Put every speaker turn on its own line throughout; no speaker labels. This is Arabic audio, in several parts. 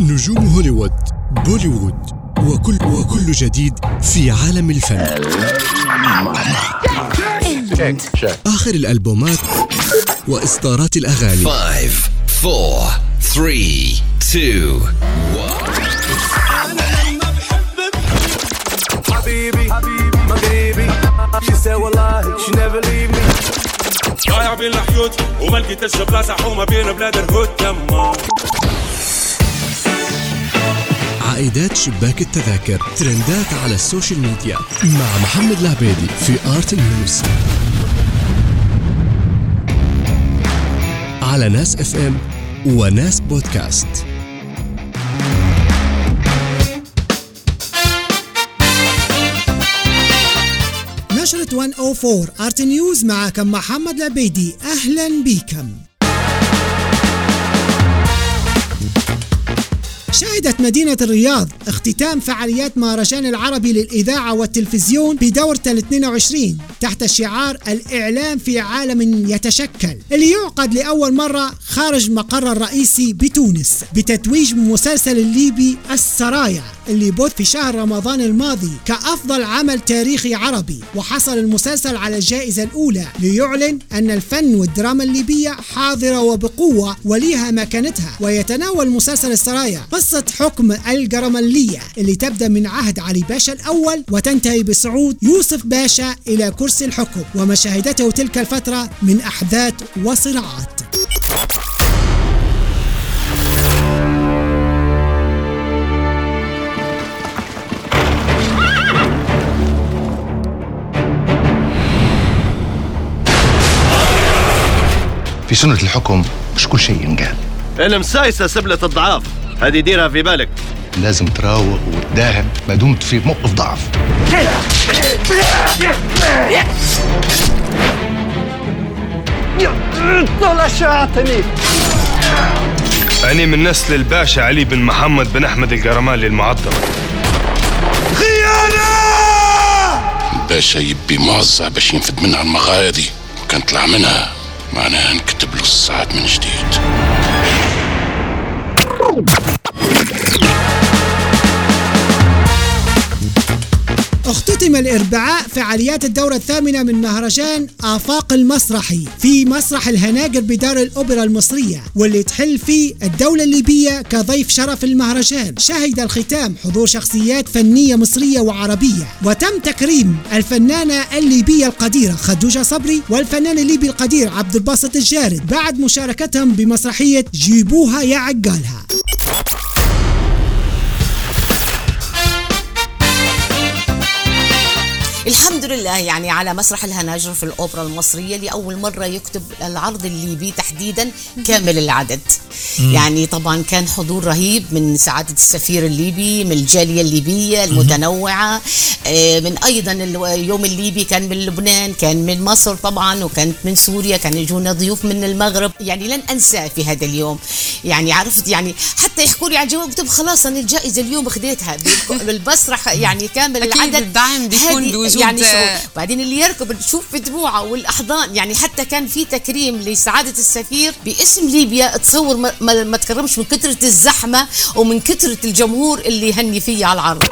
نجوم هوليوود بوليوود وكل وكل جديد في عالم الفن آخر الألبومات وإصدارات الأغاني
5 4 3 2
حبيبي حبيبي مغربي she said والله she never leave me
ضايع بين الحيوت وما لقيتش بلاصه حومه بين بلاد الهود تما
عائدات شباك التذاكر. ترندات على ال social media. مع محمد العبيدي في Art News. على ناس FM وناس بودكاست.
نشرة 104 Art News معكم محمد العبيدي. أهلا بكم شهدت مدينة الرياض اختتام فعاليات مهرجان العربي للإذاعة والتلفزيون بدورة ال 22 تحت شعار الإعلام في عالم يتشكل. اللي يعقد لأول مرة خارج مقر الرئيسي بتونس بتتويج مسلسل الليبي السرايا. اللي بث في شهر رمضان الماضي كأفضل عمل تاريخي عربي. وحصل المسلسل على الجائزة الأولى ليعلن أن الفن والدراما الليبية حاضرة وبقوة وليها مكانتها. ويتناول مسلسل السرايا قصة حكم الجرملية اللي تبدأ من عهد علي باشا الأول وتنتهي بصعود يوسف باشا إلى كرسي الحكم. وما شهدته تلك الفترة من أحداث وصراعات.
في سنة الحكم مش كل شيء ينقال.
المسايسة سبلة الضعاف. هذه ديرها في بالك.
لازم تراوغ وتداهم ما دمت في موقف ضعف.
أنا من نسل الباشا علي بن محمد بن أحمد القرمالي المعظم.
الباشا يبي موزع باش ينفد منها المغايدي وكان طلع منها. معناها نكتب له الساعات من جديد
اختتم الإربعاء فعاليات الدورة الثامنة من مهرجان آفاق المسرحي في مسرح الهناجر بدار الأوبرا المصرية واللي تحل فيه الدولة الليبية كضيف شرف المهرجان. شهد الختام حضور شخصيات فنية مصرية وعربية وتم تكريم الفنانة الليبية القديرة خدوجة صبري والفنان الليبي القدير عبد الباسط الجارد بعد مشاركتهم بمسرحية جيبوها يا عقالها.
الحمد لله يعني على مسرح الهناجر في الأوبرا المصرية لأول مرة يكتب العرض الليبي تحديدا كامل العدد. يعني طبعا كان حضور رهيب من سعادة السفير الليبي من الجالية الليبية المتنوعة آه، من أيضا اليوم الليبي كان من لبنان كان من مصر طبعا وكانت من سوريا كان يجونا ضيوف من المغرب. يعني لن أنساه في هذا اليوم. يعني عرفت يعني حتى يحكوا لي على الجواب قلت خلاص أنا الجائزة اليوم خديتها. بالمسرح يعني كامل العدد.
الدعم بيكون بوجود
يعني
آه،
شعور. بعدين اللي يركب تشوف في دموعه والأحضان يعني حتى كان في تكريم لسعادة السفير باسم ليبيا تصور ما, ما, ما تكرمش من كثرة الزحمة ومن كثرة الجمهور اللي يهني فيه على العرض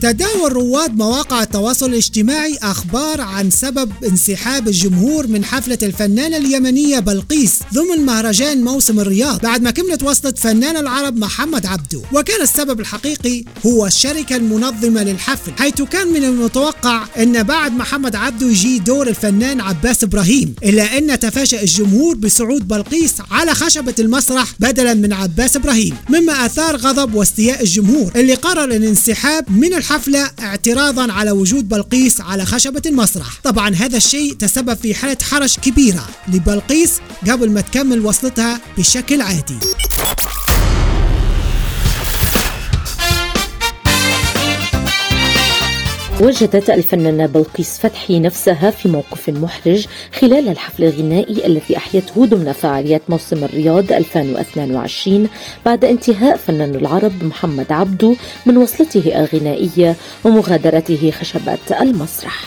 تداول رواد مواقع التواصل الاجتماعي أخبار عن سبب انسحاب الجمهور من حفلة الفنانة اليمنية بلقيس ضمن مهرجان موسم الرياض بعد ما كملت وصلة فنان العرب محمد عبده. وكان السبب الحقيقي هو الشركة المنظمة للحفل حيث كان من المتوقع إن بعد محمد عبده يجي دور الفنان عباس إبراهيم إلا إن تفاجأ الجمهور بصعود بلقيس على خشبة المسرح بدلا من عباس إبراهيم مما أثار غضب واستياء الجمهور اللي قرر الانسحاب من الحفله اعتراضا على وجود بلقيس على خشبة المسرح. طبعا هذا الشيء تسبب في حالة حرج كبيرة لبلقيس قبل ما تكمل وصلتها بشكل عادي.
وجدت الفنانة بلقيس فتحي نفسها في موقف محرج خلال الحفل الغنائي الذي أحيته ضمن فعاليات موسم الرياض 2022 بعد انتهاء فنان العرب محمد عبدو من وصلته الغنائية ومغادرته خشبة المسرح.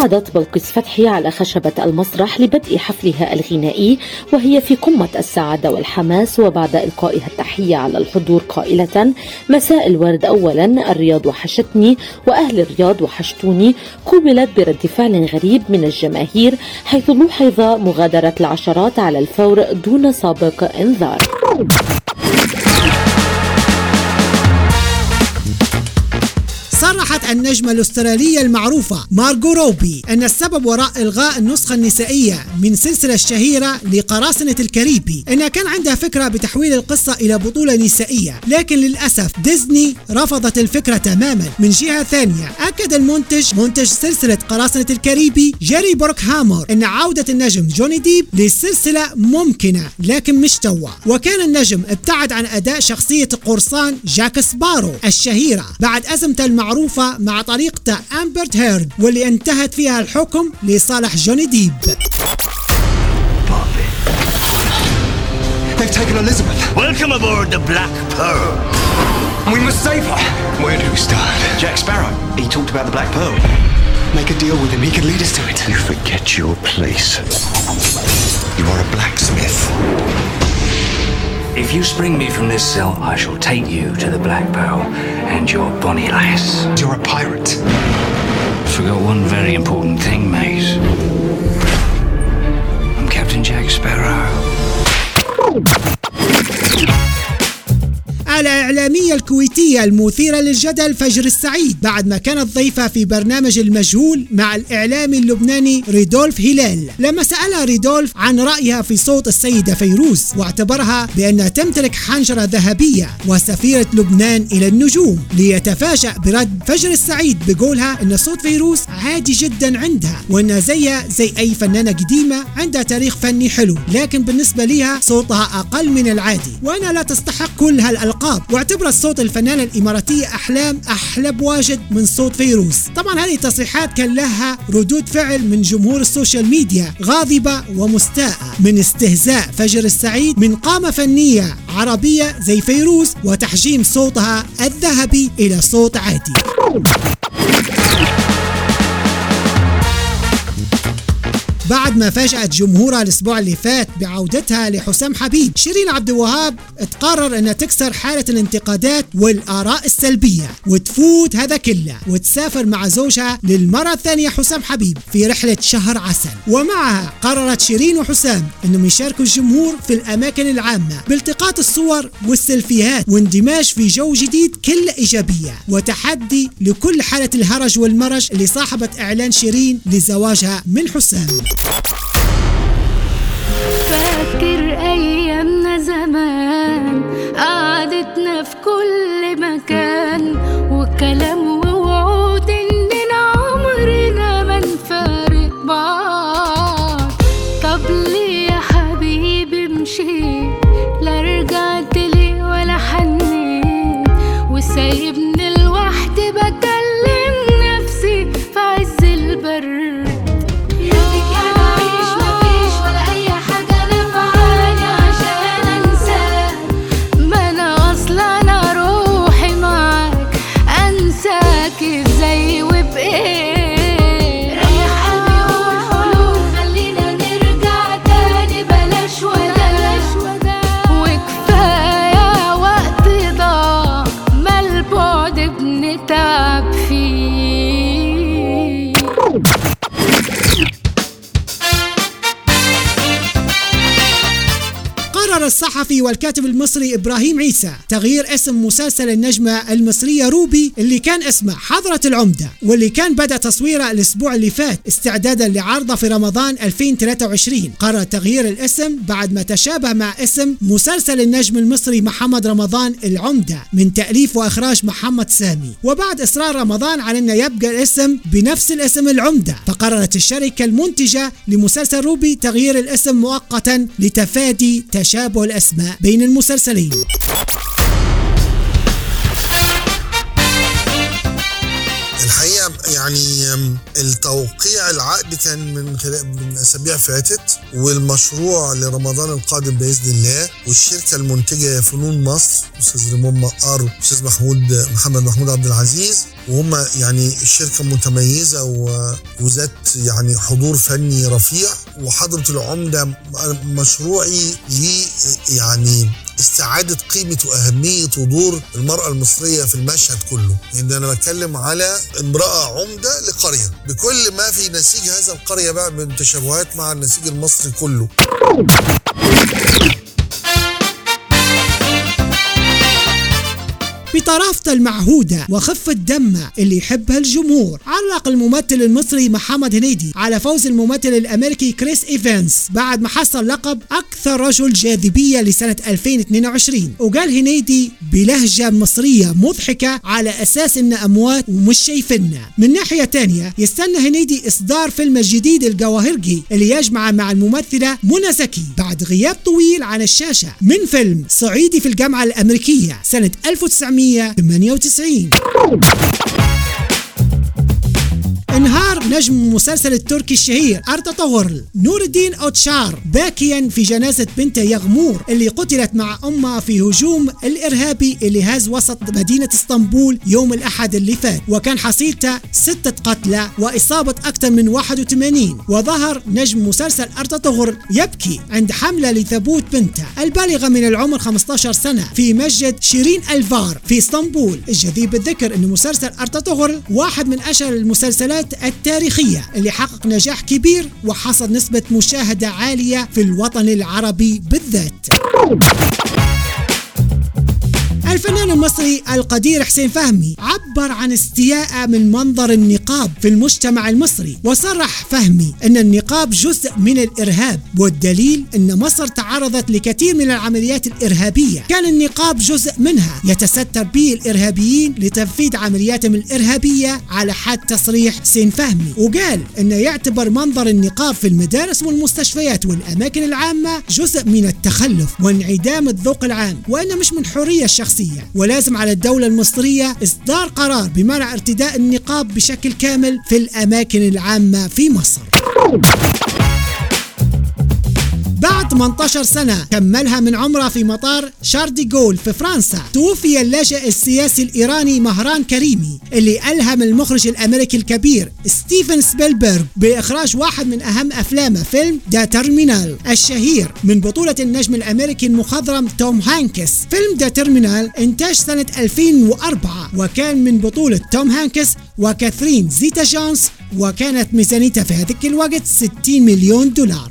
عادت بلقيس فتحي على خشبة المسرح لبدء حفلها الغنائي وهي في قمة السعادة والحماس وبعد إلقائها التحية على الحضور قائلة مساء الورد أولا الرياض وحشتني وأهل الرياض وحشتوني قوبلت برد فعل غريب من الجماهير حيث لوحظ مغادرة العشرات على الفور دون سابق إنذار.
صرحت النجمة الأسترالية المعروفة مارغو روبي أن السبب وراء إلغاء النسخة النسائية من سلسلة الشهيرة لقراصنة الكاريبي أنها كان عندها فكرة بتحويل القصة إلى بطولة نسائية لكن للأسف ديزني رفضت الفكرة تماما. من جهة ثانية أكد المنتج منتج سلسلة قراصنة الكاريبي جيري بروكهايمر أن عودة النجم جوني ديب للسلسلة ممكنة لكن مش توا. وكان النجم ابتعد عن أداء شخصية القرصان جاك سبارو الشهيرة بعد أزمته المعروفة مع طريقته أمبرت هيرد واللي انتهت فيها الحكم لصالح جوني ديب
They've taken Elizabeth. Welcome aboard the Black Pearl. We must save her. Where do we start? Jack Sparrow. He talked about the Black Pearl. Make a deal with him. He could lead us to it.
You forget your place. You are a blacksmith.
If you spring me from this cell, I shall take you to the Black Pearl and your bonny lass.
You're a pirate.
Forgot one very important thing, mate. I'm Captain Jack Sparrow.
الإعلامية الكويتية المثيرة للجدل فجر السعيد بعد ما كانت ضيفة في برنامج المجهول مع الإعلامي اللبناني ريدولف هلال لما سألها ريدولف عن رأيها في صوت السيدة فيروز واعتبرها بأنها تمتلك حنجرة ذهبية وسفيرة لبنان إلى النجوم ليتفاجأ برد فجر السعيد بقولها أن صوت فيروز عادي جدا عندها وأنها زيها زي أي فنانة قديمة عندها تاريخ فني حلو. لكن بالنسبة لها صوتها أقل من العادي وأنها لا تستحق كل هالألقاب. واعتبرت صوت الفنانة الإماراتية أحلام أحلى بواجد من صوت فيروز. طبعا هذه التصريحات كان لها ردود فعل من جمهور ال social media غاضبة ومستاءة. من استهزاء فجر السعيد من قامة فنية عربية زي فيروز وتحجيم صوتها الذهبي إلى صوت عادي. بعد ما فاجأت جمهورها الأسبوع اللي فات بعودتها لحسام حبيب شيرين عبد الوهاب تقرر أنها تكسر حالة الانتقادات والآراء السلبية وتفوت هذا كله وتسافر مع زوجها للمرة الثانية حسام حبيب في رحلة شهر عسل. ومعها قررت شيرين وحسام أنهم يشاركوا الجمهور في الأماكن العامة بالتقاط الصور والسيلفيات واندماج في جو جديد كله إيجابية وتحدي لكل حالة الهرج والمرج اللي صاحبت إعلان شيرين لزواجها من حسام.
فاكر أيامنا زمان قعدتنا في كل مكان وكلام
الصحفي والكاتب المصري إبراهيم عيسى تغيير اسم مسلسل النجمة المصرية روبي اللي كان اسمه حضرة العمدة واللي كان بدأ تصويره الأسبوع اللي فات استعدادا لعرضه في رمضان 2023 قرر تغيير الاسم بعد ما تشابه مع اسم مسلسل النجم المصري محمد رمضان العمدة من تأليف وإخراج محمد سامي. وبعد إصرار رمضان على أنه يبقى الاسم بنفس الاسم العمدة فقررت الشركة المنتجة لمسلسل روبي تغيير الاسم مؤقتا لتفادي تشابه بين المسلسلين.
الحقيقة يعني التوقيع العقد كان من خلال من اسابيع فاتت والمشروع لرمضان القادم بإذن الله والشركة المنتجة فنون مصر أستاذ ريمون مقار واستاذ محمود محمد محمود عبد العزيز. وهم يعني شركة متميزة وذات يعني حضور فني رفيع. وحضرة العمدة مشروعي ل يعني استعادة قيمة وأهمية ودور المرأة المصرية في المشهد كله. لأن أنا بتكلم على امرأة عمدة لقرية. بكل ما في نسيج هذا القرية بقى من تشابهات مع النسيج المصري كله.
بطرافته المعهودة وخفة دمه اللي يحبها الجمهور. علق الممثل المصري محمد هنيدي على فوز الممثل الأمريكي كريس إيفانس بعد ما حصل لقب أكثر رجل جاذبية لسنة 2022 وقال هنيدي بلهجة مصرية مضحكة على أساس إن أموات ومش شايفيننا. من ناحية تانية يستنى هنيدي إصدار فيلم الجديد الجواهرجي اللي يجمع مع الممثلة منى زكي بعد غياب طويل عن الشاشة. من فيلم صعيدي في الجامعة الأمريكية سنة 1998 انهار نجم المسلسل التركي الشهير أرتا نور الدين أوتشار باكيا في جنازة بنته يغمور اللي قتلت مع أمها في هجوم الإرهابي اللي هز وسط مدينة إسطنبول يوم الأحد اللي فات. وكان حصيلته ستة قتلى وإصابة أكثر من 81 وظهر نجم مسلسل أرتا يبكي عند حملة لثبوت بنته البالغة من العمر 15 سنة في مسجد شيرين الفار في إسطنبول. الجدير بالذكر أن مسلسل أرتا واحد من أشهر المسلسلات التاريخية اللي حقق نجاح كبير وحصل نسبة مشاهدة عالية في الوطن العربي بالذات. الفنان المصري القدير حسين فهمي عبر عن استياءه من منظر النقاب في المجتمع المصري وصرح فهمي إن النقاب جزء من الإرهاب والدليل إن مصر تعرضت لكثير من العمليات الإرهابية. كان النقاب جزء منها يتستر به الإرهابيين لتنفيذ عملياتهم الإرهابية على حد تصريح حسين فهمي وقال انه يعتبر منظر النقاب في المدارس والمستشفيات والأماكن العامة جزء من التخلف وانعدام الذوق العام وإنه مش من حرية الشخصية ولازم على الدولة المصرية إصدار قرار بمنع ارتداء النقاب بشكل كامل في الأماكن العامة في مصر. 18 سنة. كملها من عمره في مطار شارل ديغول في فرنسا. توفي اللاجئ السياسي الإيراني مهران كريمي اللي ألهم المخرج الأمريكي الكبير ستيفن سبيلبرغ بإخراج واحد من أهم أفلامه فيلم The Terminal الشهير من بطولة النجم الأمريكي المخضرم توم هانكس. فيلم The Terminal إنتاج سنة 2004 وكان من بطولة توم هانكس وكاثرين زيتا جونز وكانت ميزانيتها في هذيك الوقت 60 مليون دولار.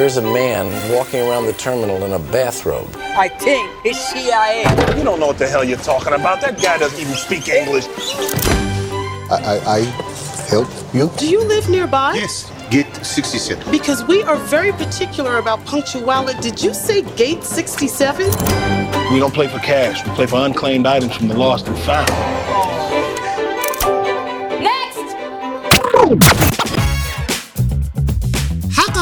There's a man walking around the terminal in a bathrobe.
I think it's CIA.
You don't know what the hell you're talking about. That guy doesn't even speak English.
I, I, I help you.
Do you live nearby?
Yes. Gate 67.
Because we are very particular about punctuality. Did you say gate 67?
We don't play for cash. We play for unclaimed items from the lost and found.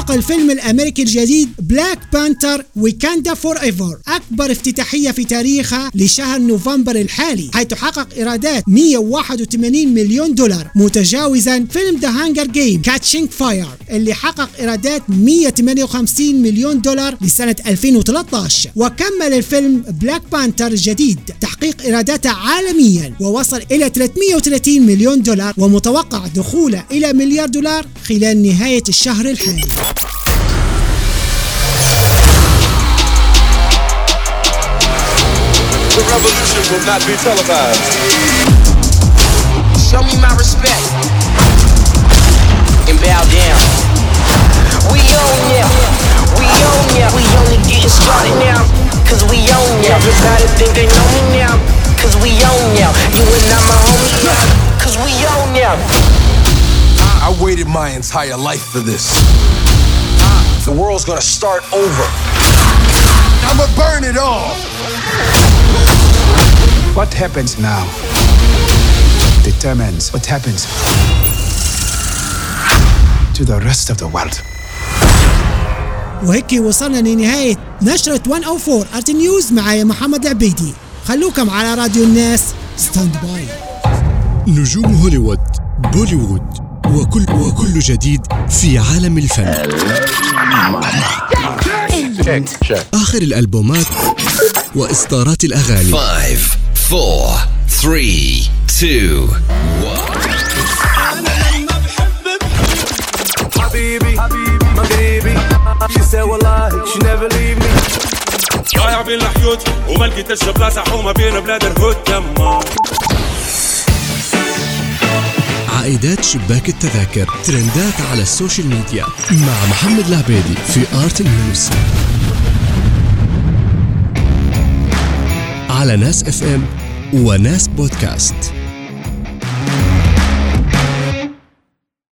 حقق الفيلم الأمريكي الجديد Black Panther Wakanda Forever أكبر افتتاحية في تاريخها لشهر نوفمبر الحالي حيث حقق إيرادات 181 مليون دولار متجاوزا فيلم The Hunger Games Catching Fire اللي حقق إيرادات 158 مليون دولار لسنة 2013 وكمل الفيلم Black Panther الجديد تحقيق إيراداته عالميا ووصل إلى 330 مليون دولار ومتوقع دخوله إلى مليار دولار خلال نهاية الشهر الحالي.
The revolution will not be televised.
Show me my respect and bow down. We own ya, we own ya. We only getting started now, cause we own ya. Everybody think they know me now, cause we own ya. You and I'm a homie now, cause we own ya.
I waited my entire life for this. The world's gonna start over. I'ma burn it all.
What happens now determines what happens to the rest of the world.
وهيك وصلنا لنهاية نشرة 104 Art News معايا محمد عبيدي خلوكم على راديو الناس. stand by
نجوم هوليوود بوليوود وكل وكل جديد في عالم الفن. آخر الألبومات وإصدارات الأغاني.
5 4 3 2
حبيبي مغربي She said والله she never leave me.
ضايع بين الحيوط وما لقيتش بلاصه حومه بين بلاد الهود تما
عائدات شباك التذاكر ترندات على ال social media مع محمد العبيدي في Art News على ناس FM وناس بودكاست.